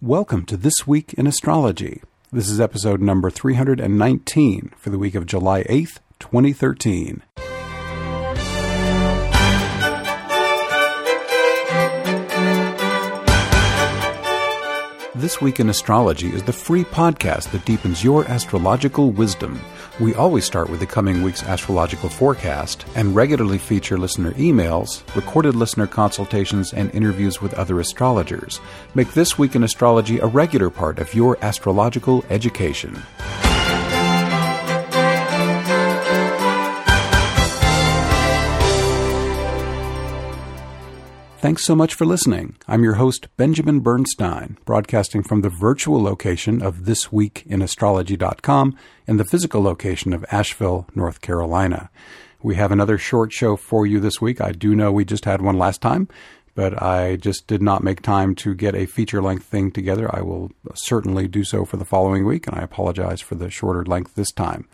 Welcome to This Week in Astrology. This is episode number 319 for the week of July 8th, 2013. This Week in Astrology is the free podcast that deepens your astrological wisdom. We always start with the coming week's astrological forecast and regularly feature listener emails, recorded listener consultations, and interviews with other astrologers. Make This Week in Astrology a regular part of your astrological education. Thanks so much for listening. I'm your host, Benjamin Bernstein, broadcasting from the virtual location of thisweekinastrology.com and the physical location of Asheville, North Carolina. We have another short show for you this week. I do know we just had one last time, but I just did not make time to get a feature length thing together. I will certainly do so for the following week, and I apologize for the shorter length this time.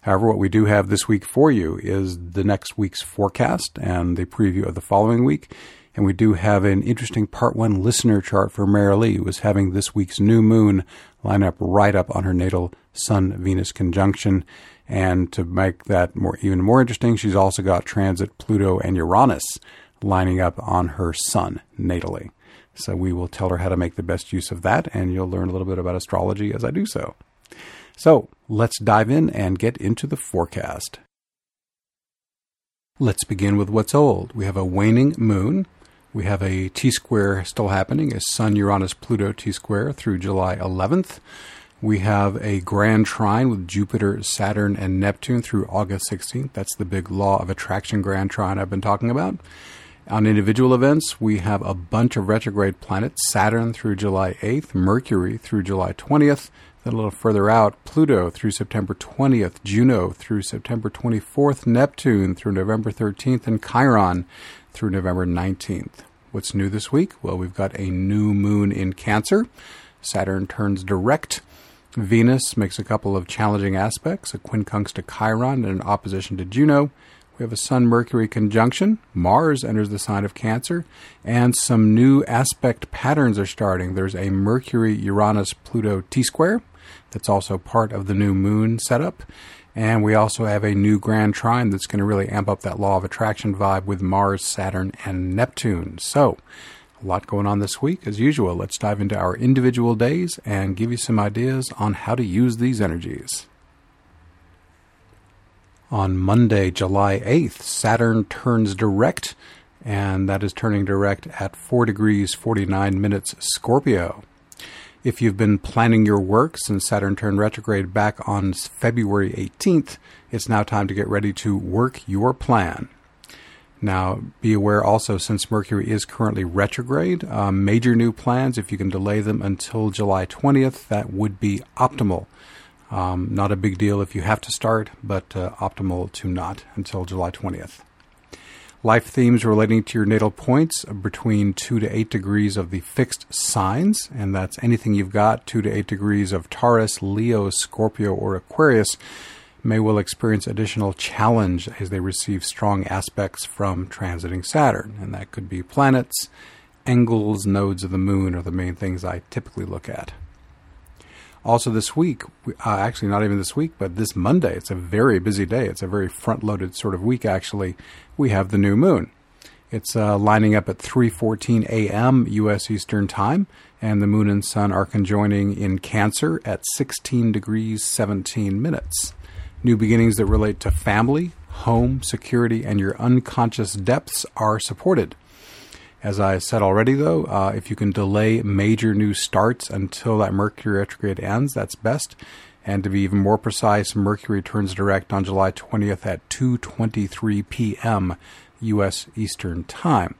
However, what we do have this week for you is the next week's forecast and the preview of the following week. And we do have an interesting part one listener chart for Marilee, who is having this week's new moon line up right up on her natal Sun Venus conjunction. And to make that more even more interesting, she's also got transit Pluto and Uranus lining up on her Sun natally. So we will tell her how to make the best use of that, and you'll learn a little bit about astrology as I do so. So let's dive in and get into the forecast. Let's begin with what's old. We have a waning moon we have a T square still happening, a Sun Uranus Pluto T square through July 11th. We have a grand trine with Jupiter, Saturn, and Neptune through August 16th. That's the big law of attraction grand trine I've been talking about. On individual events, we have a bunch of retrograde planets Saturn through July 8th, Mercury through July 20th, then a little further out, Pluto through September 20th, Juno through September 24th, Neptune through November 13th, and Chiron through November 19th. What's new this week? Well, we've got a new moon in Cancer. Saturn turns direct. Venus makes a couple of challenging aspects, a quincunx to Chiron and an opposition to Juno. We have a Sun Mercury conjunction. Mars enters the sign of Cancer, and some new aspect patterns are starting. There's a Mercury Uranus Pluto T square that's also part of the new moon setup. And we also have a new grand trine that's going to really amp up that law of attraction vibe with Mars, Saturn, and Neptune. So, a lot going on this week. As usual, let's dive into our individual days and give you some ideas on how to use these energies. On Monday, July 8th, Saturn turns direct, and that is turning direct at 4 degrees 49 minutes Scorpio. If you've been planning your work since Saturn turned retrograde back on February 18th, it's now time to get ready to work your plan. Now, be aware also, since Mercury is currently retrograde, um, major new plans, if you can delay them until July 20th, that would be optimal. Um, not a big deal if you have to start, but uh, optimal to not until July 20th. Life themes relating to your natal points between 2 to 8 degrees of the fixed signs, and that's anything you've got 2 to 8 degrees of Taurus, Leo, Scorpio, or Aquarius may well experience additional challenge as they receive strong aspects from transiting Saturn, and that could be planets, angles, nodes of the moon are the main things I typically look at. Also, this week, uh, actually, not even this week, but this Monday, it's a very busy day. It's a very front loaded sort of week, actually. We have the new moon. It's uh, lining up at 3:14 a.m. U.S. Eastern Time, and the moon and sun are conjoining in Cancer at 16 degrees 17 minutes. New beginnings that relate to family, home, security, and your unconscious depths are supported. As I said already, though, uh, if you can delay major new starts until that Mercury retrograde ends, that's best. And to be even more precise, Mercury turns direct on July 20th at 2:23 p.m. U.S. Eastern Time.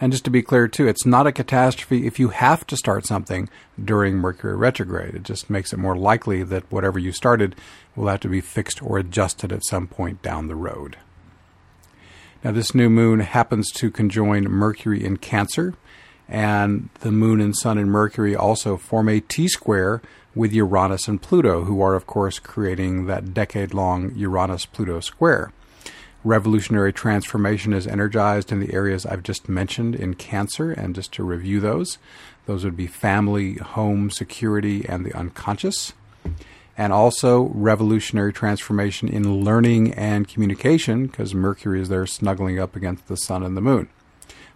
And just to be clear, too, it's not a catastrophe if you have to start something during Mercury retrograde. It just makes it more likely that whatever you started will have to be fixed or adjusted at some point down the road. Now, this new moon happens to conjoin Mercury in Cancer, and the moon and sun in Mercury also form a T square with Uranus and Pluto, who are, of course, creating that decade long Uranus Pluto square. Revolutionary transformation is energized in the areas I've just mentioned in Cancer, and just to review those, those would be family, home, security, and the unconscious. And also revolutionary transformation in learning and communication, because Mercury is there snuggling up against the Sun and the Moon.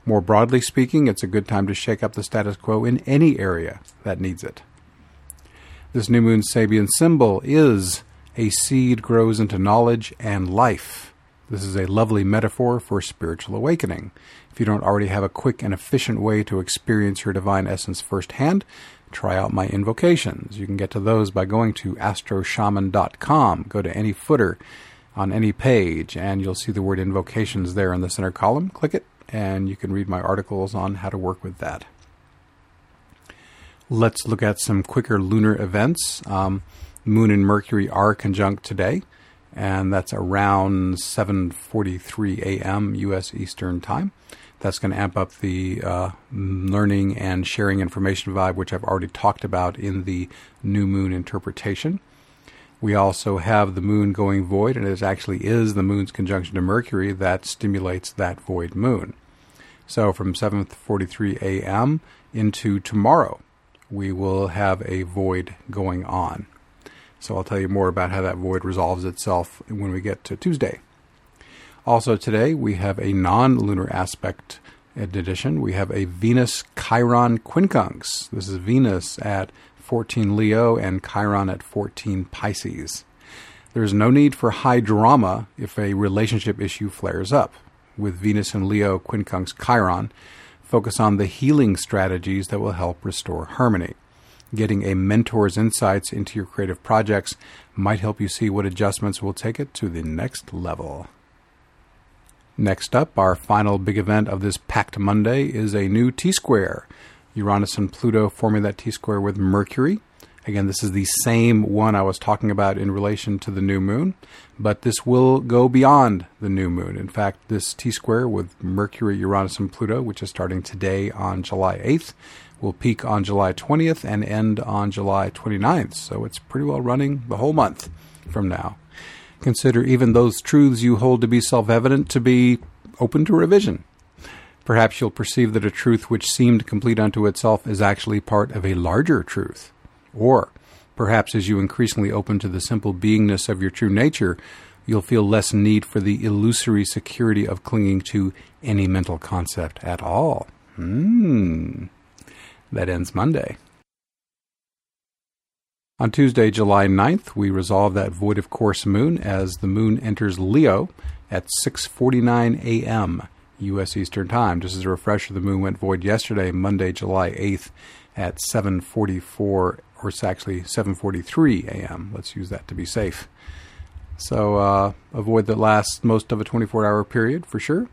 More broadly speaking, it's a good time to shake up the status quo in any area that needs it. This new moon Sabian symbol is a seed grows into knowledge and life. This is a lovely metaphor for spiritual awakening. If you don't already have a quick and efficient way to experience your divine essence firsthand, try out my invocations. You can get to those by going to astroshaman.com. Go to any footer on any page, and you'll see the word invocations there in the center column. Click it, and you can read my articles on how to work with that. Let's look at some quicker lunar events. Um, Moon and Mercury are conjunct today, and that's around 7:43 a.m. U.S. Eastern Time. That's going to amp up the uh, learning and sharing information vibe, which I've already talked about in the new moon interpretation. We also have the moon going void, and it actually is the moon's conjunction to Mercury that stimulates that void moon. So from 7:43 a.m. into tomorrow, we will have a void going on. So I'll tell you more about how that void resolves itself when we get to Tuesday. Also today we have a non-lunar aspect edition. We have a Venus Chiron quincunx. This is Venus at 14 Leo and Chiron at 14 Pisces. There's no need for high drama if a relationship issue flares up. With Venus and Leo quincunx Chiron, focus on the healing strategies that will help restore harmony. Getting a mentor's insights into your creative projects might help you see what adjustments will take it to the next level. Next up, our final big event of this Packed Monday is a new T square. Uranus and Pluto forming that T square with Mercury. Again, this is the same one I was talking about in relation to the new moon, but this will go beyond the new moon. In fact, this T square with Mercury, Uranus, and Pluto, which is starting today on July 8th, will peak on July 20th and end on July 29th. So it's pretty well running the whole month from now. Consider even those truths you hold to be self evident to be open to revision. Perhaps you'll perceive that a truth which seemed complete unto itself is actually part of a larger truth. Or, perhaps as you increasingly open to the simple beingness of your true nature, you'll feel less need for the illusory security of clinging to any mental concept at all. Hmm. That ends Monday. On Tuesday, July 9th, we resolve that void of course moon as the moon enters Leo at 6:49 a.m. U.S. Eastern Time. Just as a refresher, the moon went void yesterday, Monday, July 8th, at 7:44, or it's actually 7:43 a.m. Let's use that to be safe. So uh, a void that lasts most of a 24-hour period for sure.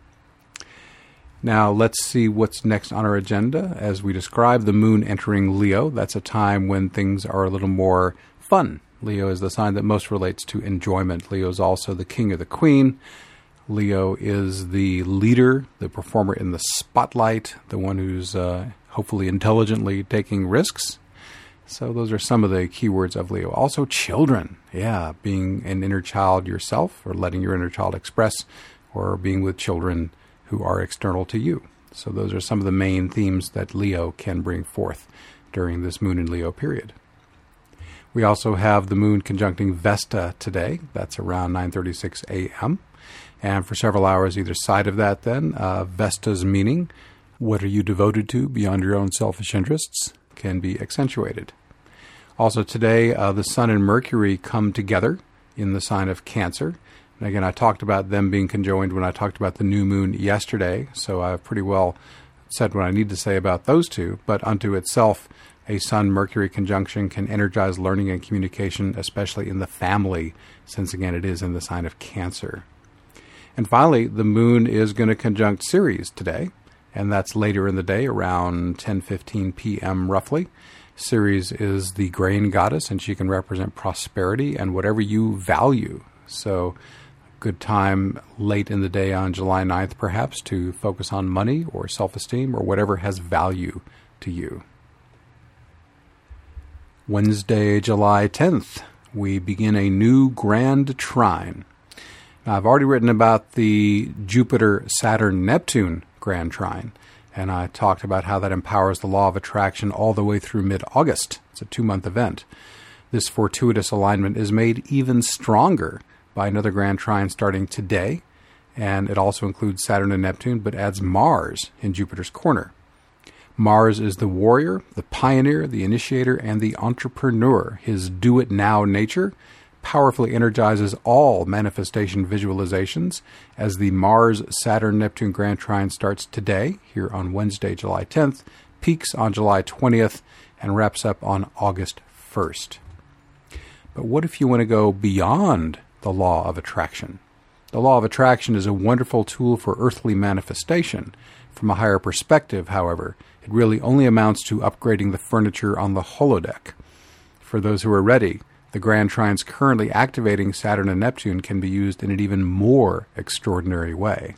Now, let's see what's next on our agenda. As we describe the moon entering Leo, that's a time when things are a little more fun. Leo is the sign that most relates to enjoyment. Leo is also the king or the queen. Leo is the leader, the performer in the spotlight, the one who's uh, hopefully intelligently taking risks. So, those are some of the keywords of Leo. Also, children. Yeah, being an inner child yourself, or letting your inner child express, or being with children who are external to you. So, those are some of the main themes that Leo can bring forth during this Moon in Leo period. We also have the Moon conjuncting Vesta today. That's around 9:36 a.m. And for several hours either side of that, then uh, Vesta's meaning, what are you devoted to beyond your own selfish interests, can be accentuated. Also today, uh, the Sun and Mercury come together in the sign of Cancer. And again, I talked about them being conjoined when I talked about the new moon yesterday, so I've pretty well said what I need to say about those two. But unto itself, a Sun Mercury conjunction can energize learning and communication, especially in the family, since again it is in the sign of Cancer. And finally, the moon is going to conjunct Ceres today, and that's later in the day, around 10:15 p.m. roughly. Ceres is the grain goddess, and she can represent prosperity and whatever you value. So good time late in the day on July 9th, perhaps, to focus on money or self esteem or whatever has value to you. Wednesday, July 10th, we begin a new grand trine. Now, I've already written about the Jupiter Saturn Neptune Grand Trine, and I talked about how that empowers the law of attraction all the way through mid August. It's a two month event. This fortuitous alignment is made even stronger by another Grand Trine starting today, and it also includes Saturn and Neptune, but adds Mars in Jupiter's corner. Mars is the warrior, the pioneer, the initiator, and the entrepreneur. His do it now nature powerfully energizes all manifestation visualizations as the Mars Saturn Neptune Grand Trine starts today, here on Wednesday, July 10th, peaks on July 20th, and wraps up on August 1st. But what if you want to go beyond the law of attraction? The law of attraction is a wonderful tool for earthly manifestation. From a higher perspective, however, it really only amounts to upgrading the furniture on the holodeck. For those who are ready, the Grand Trines currently activating Saturn and Neptune can be used in an even more extraordinary way.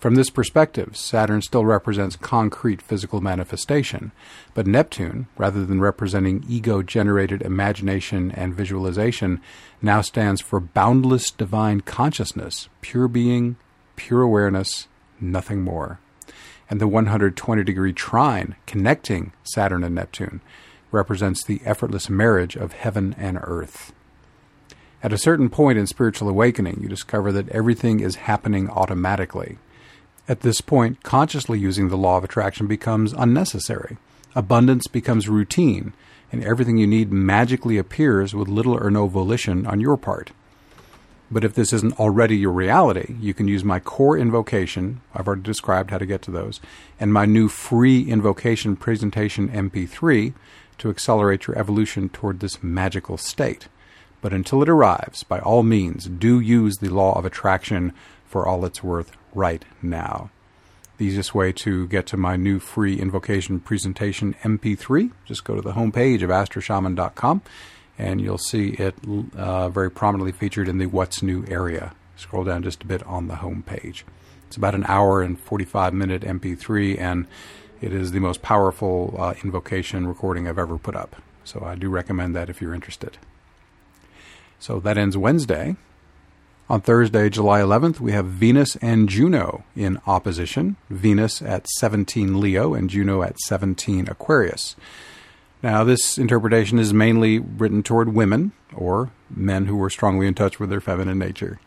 From this perspective, Saturn still represents concrete physical manifestation, but Neptune, rather than representing ego generated imagination and visualization, now stands for boundless divine consciousness, pure being, pure awareness, nothing more. And the 120 degree trine connecting Saturn and Neptune represents the effortless marriage of heaven and earth. At a certain point in spiritual awakening, you discover that everything is happening automatically at this point, consciously using the law of attraction becomes unnecessary. Abundance becomes routine, and everything you need magically appears with little or no volition on your part. But if this isn't already your reality, you can use my core invocation. I've already described how to get to those, and my new free invocation presentation MP3 to accelerate your evolution toward this magical state. But until it arrives, by all means, do use the law of attraction for all it's worth right now. The easiest way to get to my new free invocation presentation MP3, just go to the homepage of astroshaman.com and you'll see it uh, very prominently featured in the What's New area. Scroll down just a bit on the homepage. It's about an hour and 45 minute MP3, and it is the most powerful uh, invocation recording I've ever put up. So I do recommend that if you're interested. So that ends Wednesday. On Thursday, July 11th, we have Venus and Juno in opposition. Venus at 17 Leo and Juno at 17 Aquarius. Now, this interpretation is mainly written toward women or men who are strongly in touch with their feminine nature.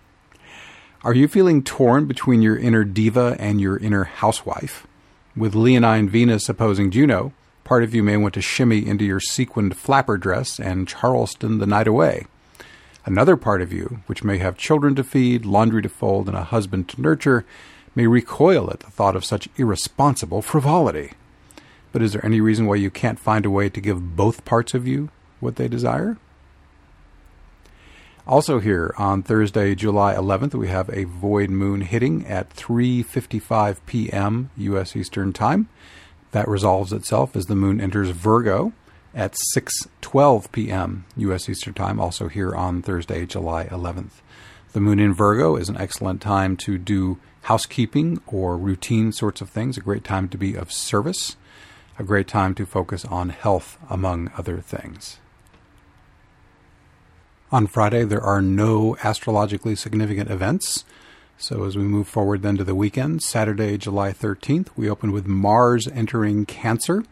Are you feeling torn between your inner diva and your inner housewife? With Leonine Venus opposing Juno, part of you may want to shimmy into your sequined flapper dress and Charleston the night away. Another part of you, which may have children to feed, laundry to fold, and a husband to nurture, may recoil at the thought of such irresponsible frivolity. But is there any reason why you can't find a way to give both parts of you what they desire? Also here on Thursday, July 11th, we have a void moon hitting at 3:55 p.m. US Eastern Time. That resolves itself as the moon enters Virgo at 6:12 p.m. U.S. Eastern Time, also here on Thursday, July 11th. The moon in Virgo is an excellent time to do housekeeping or routine sorts of things, a great time to be of service, a great time to focus on health, among other things. On Friday, there are no astrologically significant events. So as we move forward then to the weekend, Saturday, July 13th, we open with Mars entering Cancer.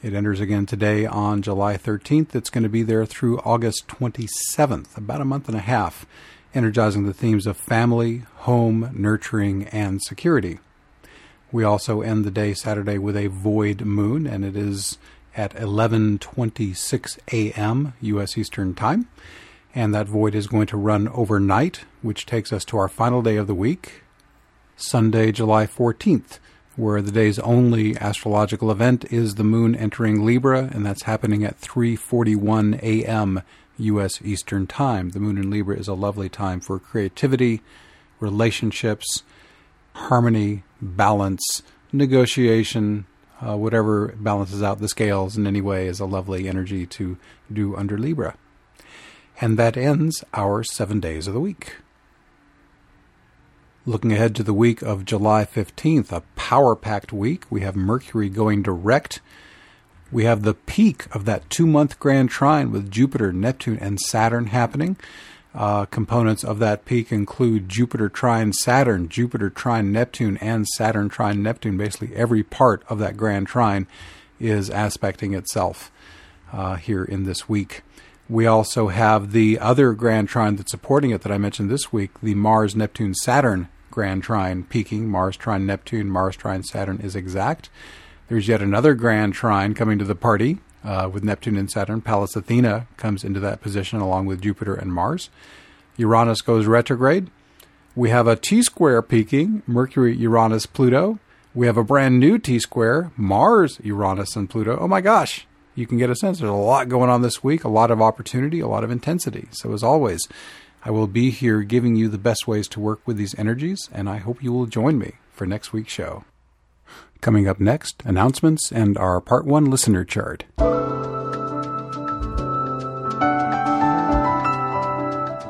It enters again today on July 13th. It's going to be there through August 27th, about a month and a half, energizing the themes of family, home, nurturing, and security. We also end the day Saturday with a void moon, and it is at 11:26 a.m. U.S. Eastern Time, and that void is going to run overnight, which takes us to our final day of the week, Sunday, July 14th where the day's only astrological event is the moon entering Libra, and that's happening at 3:41 a.m. U.S. Eastern Time. The moon in Libra is a lovely time for creativity, relationships, harmony, balance, negotiation, uh, whatever balances out the scales in any way is a lovely energy to do under Libra. And that ends our seven days of the week. Looking ahead to the week of July 15th, a power packed week. We have Mercury going direct. We have the peak of that two month grand trine with Jupiter, Neptune, and Saturn happening. Uh, components of that peak include Jupiter trine Saturn, Jupiter trine Neptune, and Saturn trine Neptune. Basically, every part of that grand trine is aspecting itself uh, here in this week. We also have the other grand trine that's supporting it that I mentioned this week, the Mars Neptune Saturn grand trine peaking. Mars trine Neptune, Mars trine Saturn is exact. There's yet another grand trine coming to the party uh, with Neptune and Saturn. Pallas Athena comes into that position along with Jupiter and Mars. Uranus goes retrograde. We have a T square peaking, Mercury, Uranus, Pluto. We have a brand new T square, Mars, Uranus, and Pluto. Oh my gosh, you can get a sense there's a lot going on this week, a lot of opportunity, a lot of intensity. So, as always, I will be here giving you the best ways to work with these energies, and I hope you will join me for next week's show. Coming up next, announcements and our Part 1 listener chart.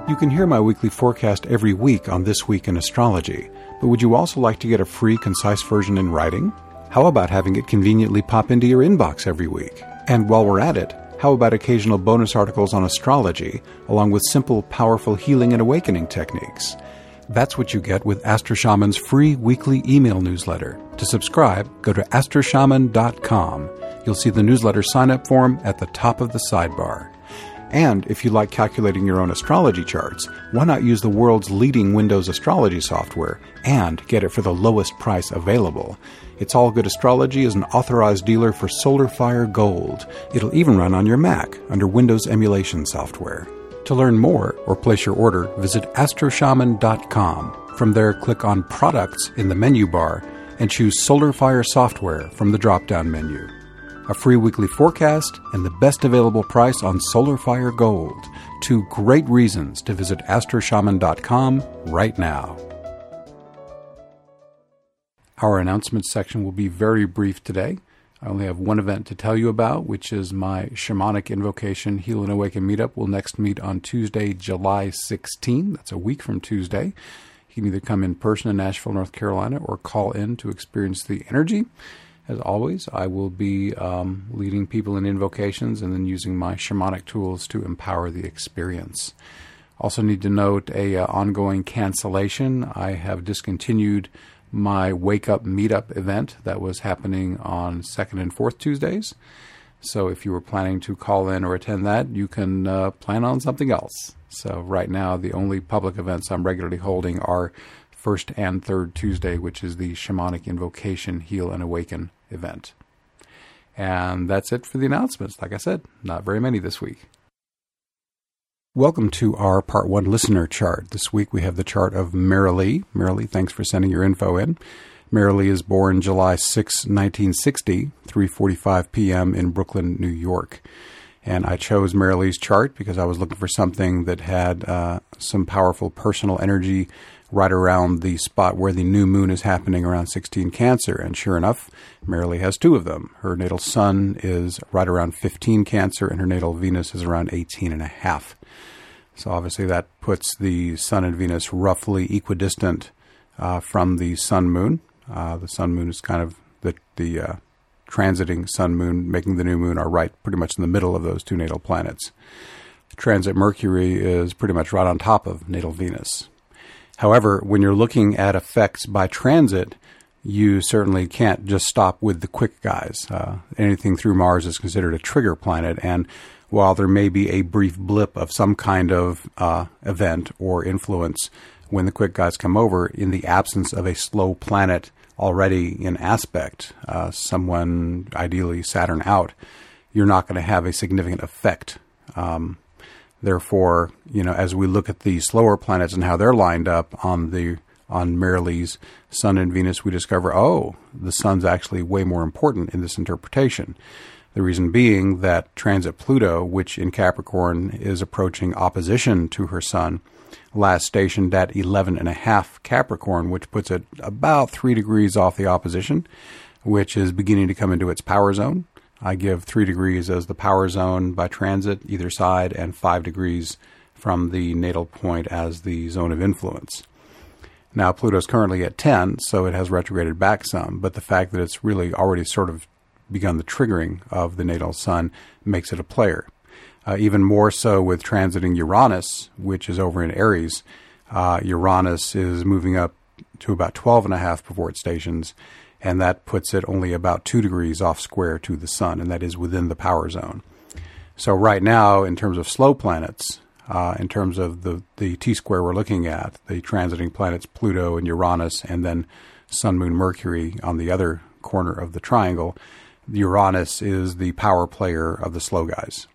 You can hear my weekly forecast every week on This Week in Astrology, but would you also like to get a free, concise version in writing? How about having it conveniently pop into your inbox every week? And while we're at it, how about occasional bonus articles on astrology, along with simple, powerful healing and awakening techniques? That's what you get with Astro Shaman's free weekly email newsletter. To subscribe, go to astroshaman.com. You'll see the newsletter sign up form at the top of the sidebar. And if you like calculating your own astrology charts, why not use the world's leading Windows astrology software and get it for the lowest price available? It's All Good Astrology is an authorized dealer for SolarFire Gold. It'll even run on your Mac under Windows emulation software. To learn more or place your order, visit astroshaman.com. From there, click on Products in the menu bar and choose SolarFire Software from the drop down menu. A free weekly forecast and the best available price on SolarFire Gold. Two great reasons to visit astroshaman.com right now. Our announcements section will be very brief today. I only have one event to tell you about, which is my shamanic invocation Heal and Awaken meetup. We'll next meet on Tuesday, July 16. That's a week from Tuesday. You can either come in person in Asheville, North Carolina, or call in to experience the energy. As always, I will be um, leading people in invocations and then using my shamanic tools to empower the experience. Also, need to note a uh, ongoing cancellation. I have discontinued my Wake Up Meetup event that was happening on second and fourth Tuesdays. So if you were planning to call in or attend that, you can uh, plan on something else. So right now, the only public events I'm regularly holding are first and third Tuesday, which is the Shamanic Invocation Heal and Awaken event. And that's it for the announcements. Like I said, not very many this week. Welcome to our Part 1 listener chart. This week we have the chart of Marilee. Marilee, thanks for sending your info in. Marilee is born July 6, 1960, 3:45 p.m. in Brooklyn, New York. And I chose Marilee's chart because I was looking for something that had uh, some powerful personal energy right around the spot where the new moon is happening around 16 Cancer. And sure enough, Marilee has two of them. Her natal sun is right around 15 Cancer, and her natal Venus is around 18 and a half. So obviously that puts the Sun and Venus roughly equidistant uh, from the Sun Moon. Uh, the Sun Moon is kind of the the uh, transiting Sun Moon, making the new moon are right pretty much in the middle of those two natal planets. Transit Mercury is pretty much right on top of natal Venus. However, when you're looking at effects by transit, you certainly can't just stop with the quick guys. Uh, anything through Mars is considered a trigger planet, and while there may be a brief blip of some kind of uh, event or influence when the quick guys come over, in the absence of a slow planet already in aspect, uh, someone ideally Saturn out, you're not going to have a significant effect. Um, therefore, you know, as we look at the slower planets and how they're lined up on the on Marilee's Sun and Venus, we discover, oh, the Sun's actually way more important in this interpretation. The reason being that transit Pluto, which in Capricorn is approaching opposition to her Sun, last stationed at 11 and a half Capricorn, which puts it about three degrees off the opposition, which is beginning to come into its power zone. I give three degrees as the power zone by transit either side, and five degrees from the natal point as the zone of influence. Now, Pluto's currently at 10, so it has retrograded back some, but the fact that it's really already sort of begun the triggering of the natal sun makes it a player. Uh, even more so with transiting Uranus, which is over in Aries. Uh, Uranus is moving up to about 12 and a half before it stations, and that puts it only about two degrees off square to the sun, and that is within the power zone. So right now, in terms of slow planets, uh, in terms of the, the T square we're looking at, the transiting planets Pluto and Uranus, and then Sun, Moon, Mercury on the other corner of the triangle, Uranus is the power player of the slow guys.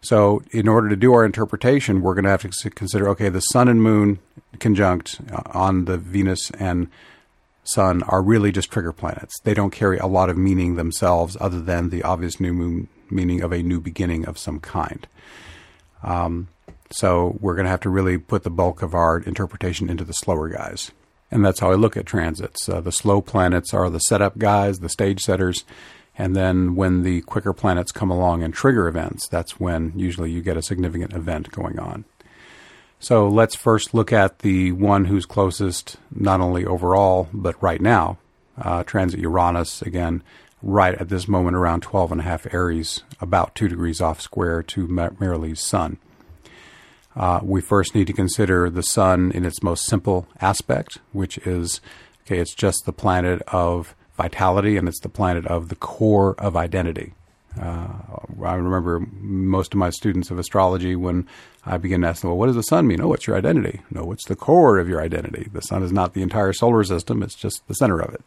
So, in order to do our interpretation, we're going to have to consider okay, the Sun and Moon conjunct uh, on the Venus and Sun are really just trigger planets. They don't carry a lot of meaning themselves other than the obvious new moon meaning of a new beginning of some kind. Um, so, we're going to have to really put the bulk of our interpretation into the slower guys. And that's how I look at transits. Uh, the slow planets are the setup guys, the stage setters. And then when the quicker planets come along and trigger events, that's when usually you get a significant event going on. So let's first look at the one who's closest, not only overall, but right now. Uh, transit Uranus, again, right at this moment around 12 and a half Aries, about 2 degrees off square to Marilee's sun uh, we first need to consider the sun in its most simple aspect, which is okay, it's just the planet of vitality and it's the planet of the core of identity. Uh, I remember most of my students of astrology when I began asking, well, what does the sun mean? Oh, what's your identity? No, what's the core of your identity. The sun is not the entire solar system, it's just the center of it.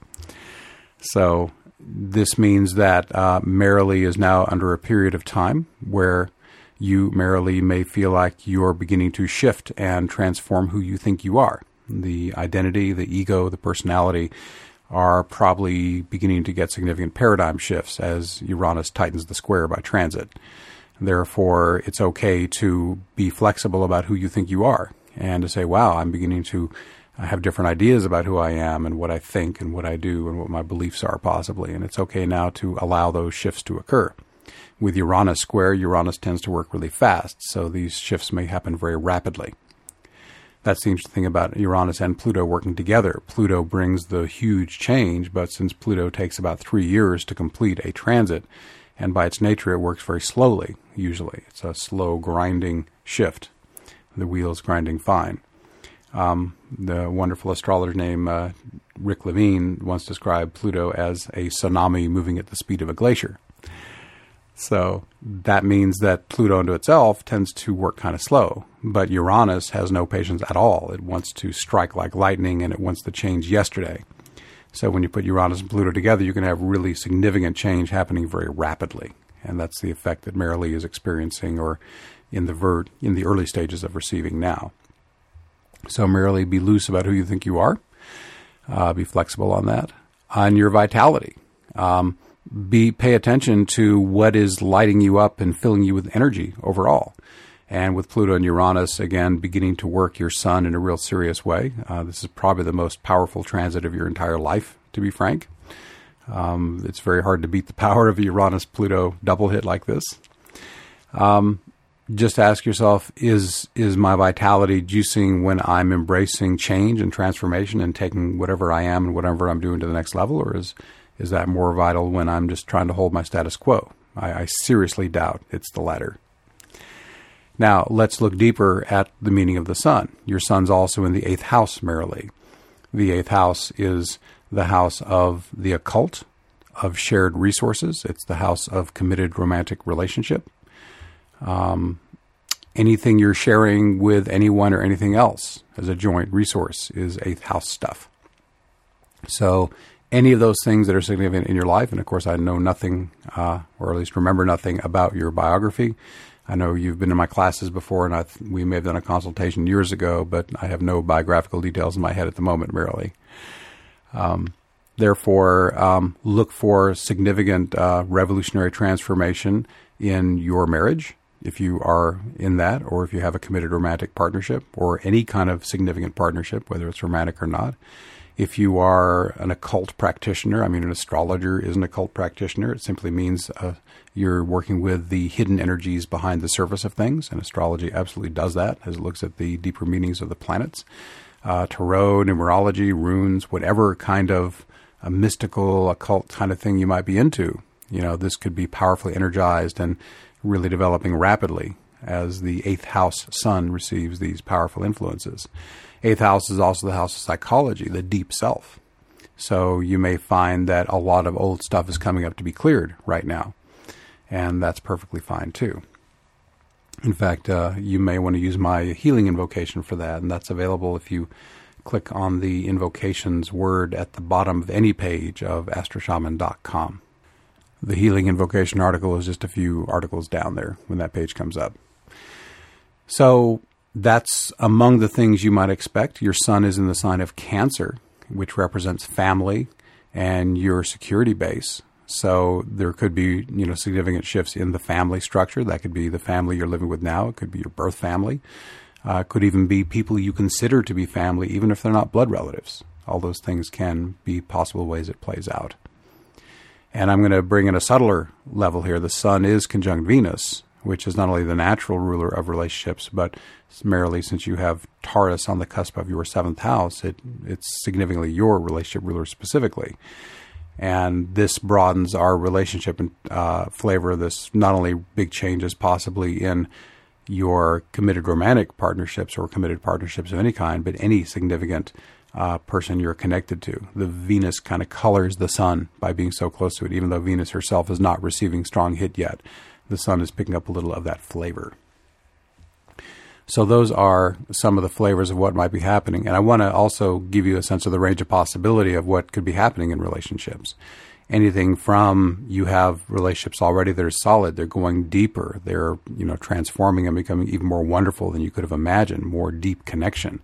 So this means that uh, Marilee is now under a period of time where you Marilee may feel like you're beginning to shift and transform who you think you are. The identity, the ego, the personality are probably beginning to get significant paradigm shifts as Uranus tightens the square by transit. Therefore, it's okay to be flexible about who you think you are and to say, wow, I'm beginning to have different ideas about who I am and what I think and what I do and what my beliefs are, possibly. And it's okay now to allow those shifts to occur with Uranus square, Uranus tends to work really fast, so these shifts may happen very rapidly. That's the interesting thing about Uranus and Pluto working together. Pluto brings the huge change, but since Pluto takes about three years to complete a transit, and by its nature it works very slowly, usually. It's a slow grinding shift. The wheel's grinding fine. Um, the wonderful astrologer named uh, Rick Levine once described Pluto as a tsunami moving at the speed of a glacier. So that means that Pluto unto itself tends to work kind of slow. But Uranus has no patience at all. It wants to strike like lightning and it wants to change yesterday. So when you put Uranus and Pluto together, you can have really significant change happening very rapidly. And that's the effect that Marilee is experiencing or in the ver- in the early stages of receiving now. So Marilee be loose about who you think you are. Uh, be flexible on that. On your vitality. Um, be pay attention to what is lighting you up and filling you with energy overall. And with Pluto and Uranus again beginning to work your sun in a real serious way, uh, this is probably the most powerful transit of your entire life, to be frank. Um, it's very hard to beat the power of a Uranus Pluto double hit like this. Um, just ask yourself: Is is my vitality juicing when I'm embracing change and transformation and taking whatever I am and whatever I'm doing to the next level, or is is that more vital when I'm just trying to hold my status quo? I, I seriously doubt it's the latter. Now, let's look deeper at the meaning of the sun. Your sun's also in the eighth house, Marilee. The eighth house is the house of the occult, of shared resources. It's the house of committed romantic relationship. Um, anything you're sharing with anyone or anything else as a joint resource is eighth house stuff. So any of those things that are significant in your life. And of course, I know nothing, uh, or at least remember nothing about your biography. I know you've been in my classes before, and th- we may have done a consultation years ago, but I have no biographical details in my head at the moment, Marilee. Um, therefore, um, look for significant uh, revolutionary transformation in your marriage, if you are in that, or if you have a committed romantic partnership, or any kind of significant partnership, whether it's romantic or not if you are an occult practitioner, I mean, an astrologer is an occult practitioner. It simply means uh, you're working with the hidden energies behind the surface of things, and astrology absolutely does that as it looks at the deeper meanings of the planets. Uh, tarot, numerology, runes, whatever kind of a mystical, occult kind of thing you might be into. You know, this could be powerfully energized and really developing rapidly as the eighth house sun receives these powerful influences. Eighth house is also the house of psychology, the deep self. So you may find that a lot of old stuff is coming up to be cleared right now. And that's perfectly fine too. In fact, uh, you may want to use my healing invocation for that, and that's available if you click on the invocations word at the bottom of any page of astroshaman.com. The healing invocation article is just a few articles down there when that page comes up. So that's among the things you might expect. Your sun is in the sign of Cancer, which represents family and your security base. So there could be, you know, significant shifts in the family structure. That could be the family you're living with now. It could be your birth family. Uh, could even be people you consider to be family, even if they're not blood relatives. All those things can be possible ways it plays out. And I'm going to bring in a subtler level here. The Sun is conjunct Venus, which is not only the natural ruler of relationships, but Marilee since you have Taurus on the cusp of your seventh house, it, it's significantly your relationship ruler specifically. And this broadens our relationship and uh, flavor. This not only big changes possibly in your committed romantic partnerships or committed partnerships of any kind, but any significant uh, person you're connected to. The Venus kind of colors the sun by being so close to it, even though Venus herself is not receiving strong hit yet the sun is picking up a little of that flavor. So those are some of the flavors of what might be happening. And I want to also give you a sense of the range of possibility of what could be happening in relationships. Anything from you have relationships already that are solid, they're going deeper, they're, you know, transforming and becoming even more wonderful than you could have imagined, more deep connection,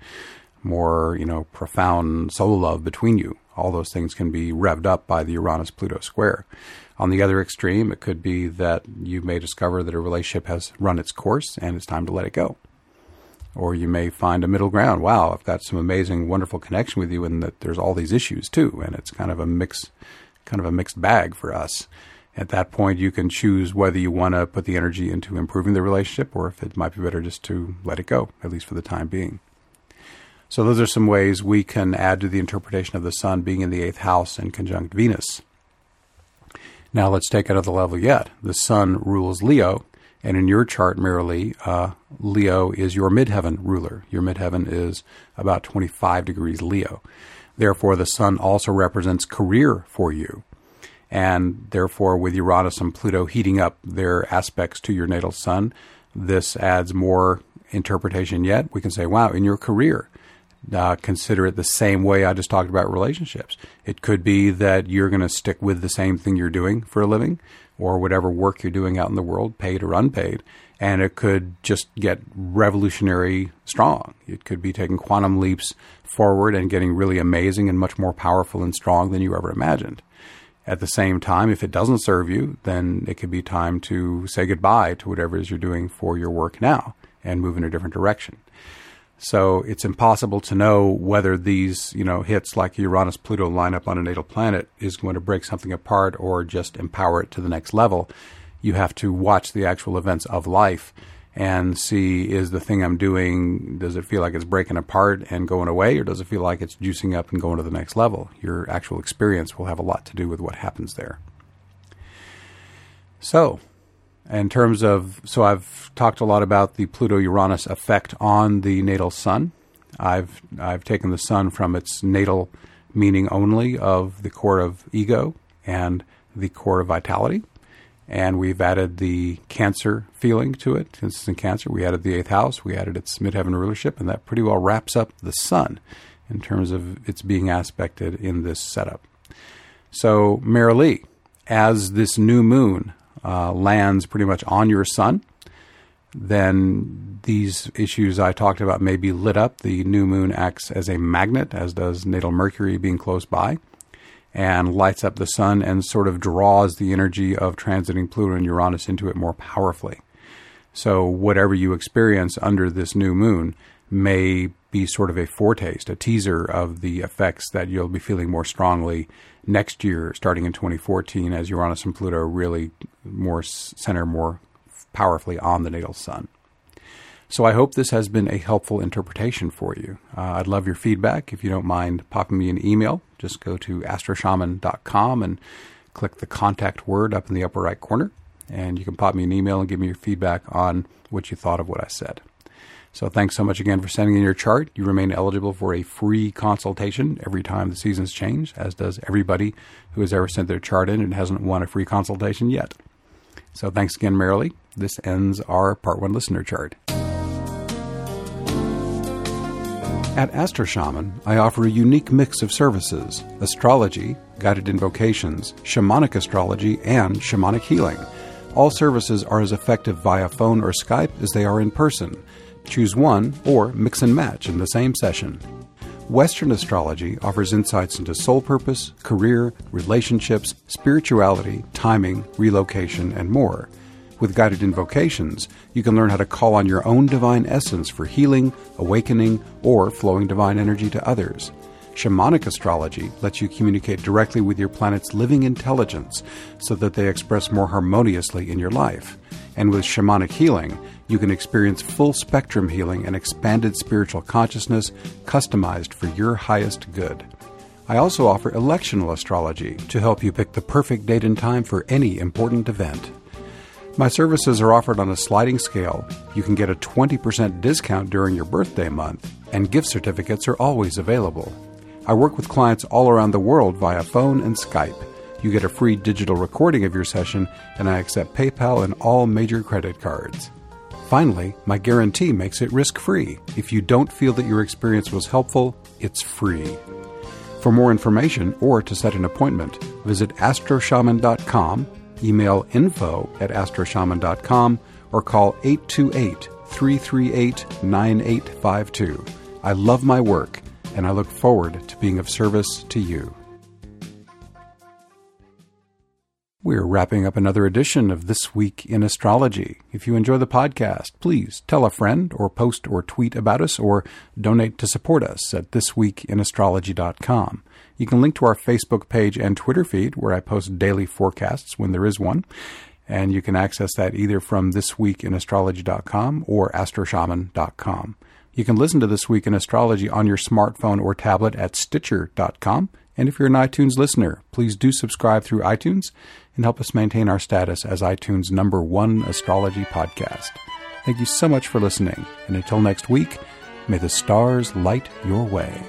more, you know, profound soul love between you. All those things can be revved up by the Uranus Pluto square. On the other extreme, it could be that you may discover that a relationship has run its course and it's time to let it go. Or you may find a middle ground. Wow, I've got some amazing, wonderful connection with you, and that there's all these issues too, and it's kind of a mix, kind of a mixed bag for us. At that point, you can choose whether you want to put the energy into improving the relationship, or if it might be better just to let it go, at least for the time being. So those are some ways we can add to the interpretation of the sun being in the eighth house and conjunct Venus. Now let's take it another level yet. The sun rules Leo, and in your chart, Marilee, uh, Leo is your midheaven ruler. Your midheaven is about 25 degrees Leo. Therefore, the sun also represents career for you. And therefore, with Uranus and Pluto heating up their aspects to your natal sun, this adds more interpretation yet. We can say, wow, in your career, uh, consider it the same way I just talked about relationships. It could be that you're going to stick with the same thing you're doing for a living or whatever work you're doing out in the world, paid or unpaid. And it could just get revolutionary strong. It could be taking quantum leaps forward and getting really amazing and much more powerful and strong than you ever imagined. At the same time, if it doesn't serve you, then it could be time to say goodbye to whatever it is you're doing for your work now and move in a different direction. So it's impossible to know whether these, you know, hits like Uranus Pluto line up on a natal planet is going to break something apart or just empower it to the next level. You have to watch the actual events of life and see is the thing I'm doing, does it feel like it's breaking apart and going away, or does it feel like it's juicing up and going to the next level? Your actual experience will have a lot to do with what happens there. So, in terms of, so I've talked a lot about the Pluto Uranus effect on the natal sun. I've I've taken the sun from its natal meaning only of the core of ego and the core of vitality, and we've added the Cancer feeling to it. Since it's in Cancer, we added the eighth house, we added its midheaven rulership, and that pretty well wraps up the sun in terms of its being aspected in this setup. So, Marilee, as this new moon uh, lands pretty much on your sun, then these issues I talked about may be lit up. The new moon acts as a magnet, as does natal Mercury being close by, and lights up the sun and sort of draws the energy of transiting Pluto and Uranus into it more powerfully. So, whatever you experience under this new moon may be sort of a foretaste, a teaser of the effects that you'll be feeling more strongly next year, starting in 2014, as Uranus and Pluto really more center more powerfully on the natal sun. So I hope this has been a helpful interpretation for you. Uh, I'd love your feedback. If you don't mind popping me an email, just go to astroshaman.com and click the contact word up in the upper right corner, and you can pop me an email and give me your feedback on what you thought of what I said. So thanks so much again for sending in your chart. You remain eligible for a free consultation every time the seasons change, as does everybody who has ever sent their chart in and hasn't won a free consultation yet. So thanks again, Marilee. This ends our Part 1 listener chart. At Astro Shaman, I offer a unique mix of services astrology, guided invocations, shamanic astrology, and shamanic healing. All services are as effective via phone or Skype as they are in person. Choose one or mix and match in the same session. Western astrology offers insights into soul purpose, career, relationships, spirituality, timing, relocation, and more. With guided invocations, you can learn how to call on your own divine essence for healing, awakening, or flowing divine energy to others. Shamanic astrology lets you communicate directly with your planet's living intelligence so that they express more harmoniously in your life. And with shamanic healing, you can experience full spectrum healing and expanded spiritual consciousness customized for your highest good. I also offer electional astrology to help you pick the perfect date and time for any important event. My services are offered on a sliding scale. You can get a 20% discount during your birthday month, and gift certificates are always available. I work with clients all around the world via phone and Skype. You get a free digital recording of your session, and I accept PayPal and all major credit cards. Finally, my guarantee makes it risk free. If you don't feel that your experience was helpful, it's free. For more information or to set an appointment, visit astroshaman.com, email info at astroshaman.com, or call 828 338 9852. I love my work, and I look forward to being of service to you. We're wrapping up another edition of This Week in Astrology. If you enjoy the podcast, please tell a friend or post or tweet about us or donate to support us at thisweekinastrology.com. You can link to our Facebook page and Twitter feed where I post daily forecasts when there is one. And you can access that either from thisweekinastrology.com or astroshaman.com. You can listen to This Week in Astrology on your smartphone or tablet at stitcher.com. And if you're an iTunes listener, please do subscribe through iTunes and help us maintain our status as iTunes' number one astrology podcast. Thank you so much for listening, and until next week, may the stars light your way.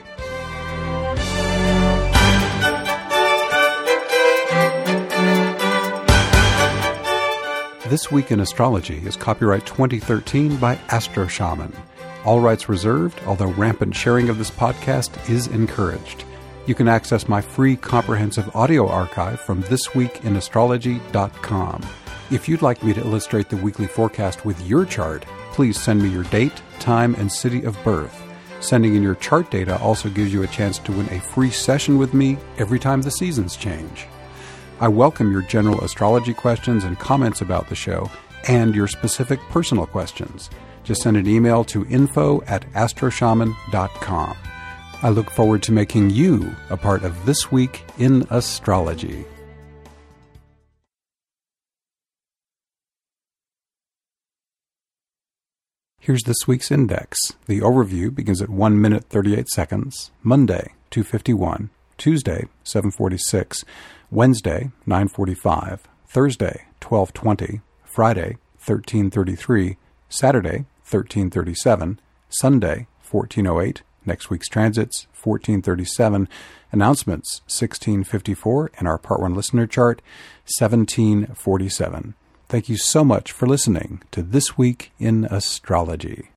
This Week in Astrology is copyright 2013 by Astro Shaman. All rights reserved, although rampant sharing of this podcast is encouraged. You can access my free comprehensive audio archive from thisweekinastrology.com. If you'd like me to illustrate the weekly forecast with your chart, please send me your date, time, and city of birth. Sending in your chart data also gives you a chance to win a free session with me every time the seasons change. I welcome your general astrology questions and comments about the show and your specific personal questions. Just send an email to info at astroshaman.com. I look forward to making you a part of This Week in Astrology. Here's this week's index. The overview begins at 1 minute 38 seconds, Monday 251, Tuesday 746, Wednesday 945, Thursday 1220, Friday 1333, Saturday 1337, Sunday 1408, Next week's transits 1437, announcements 1654, and our Part 1 listener chart 1747. Thank you so much for listening to This Week in Astrology.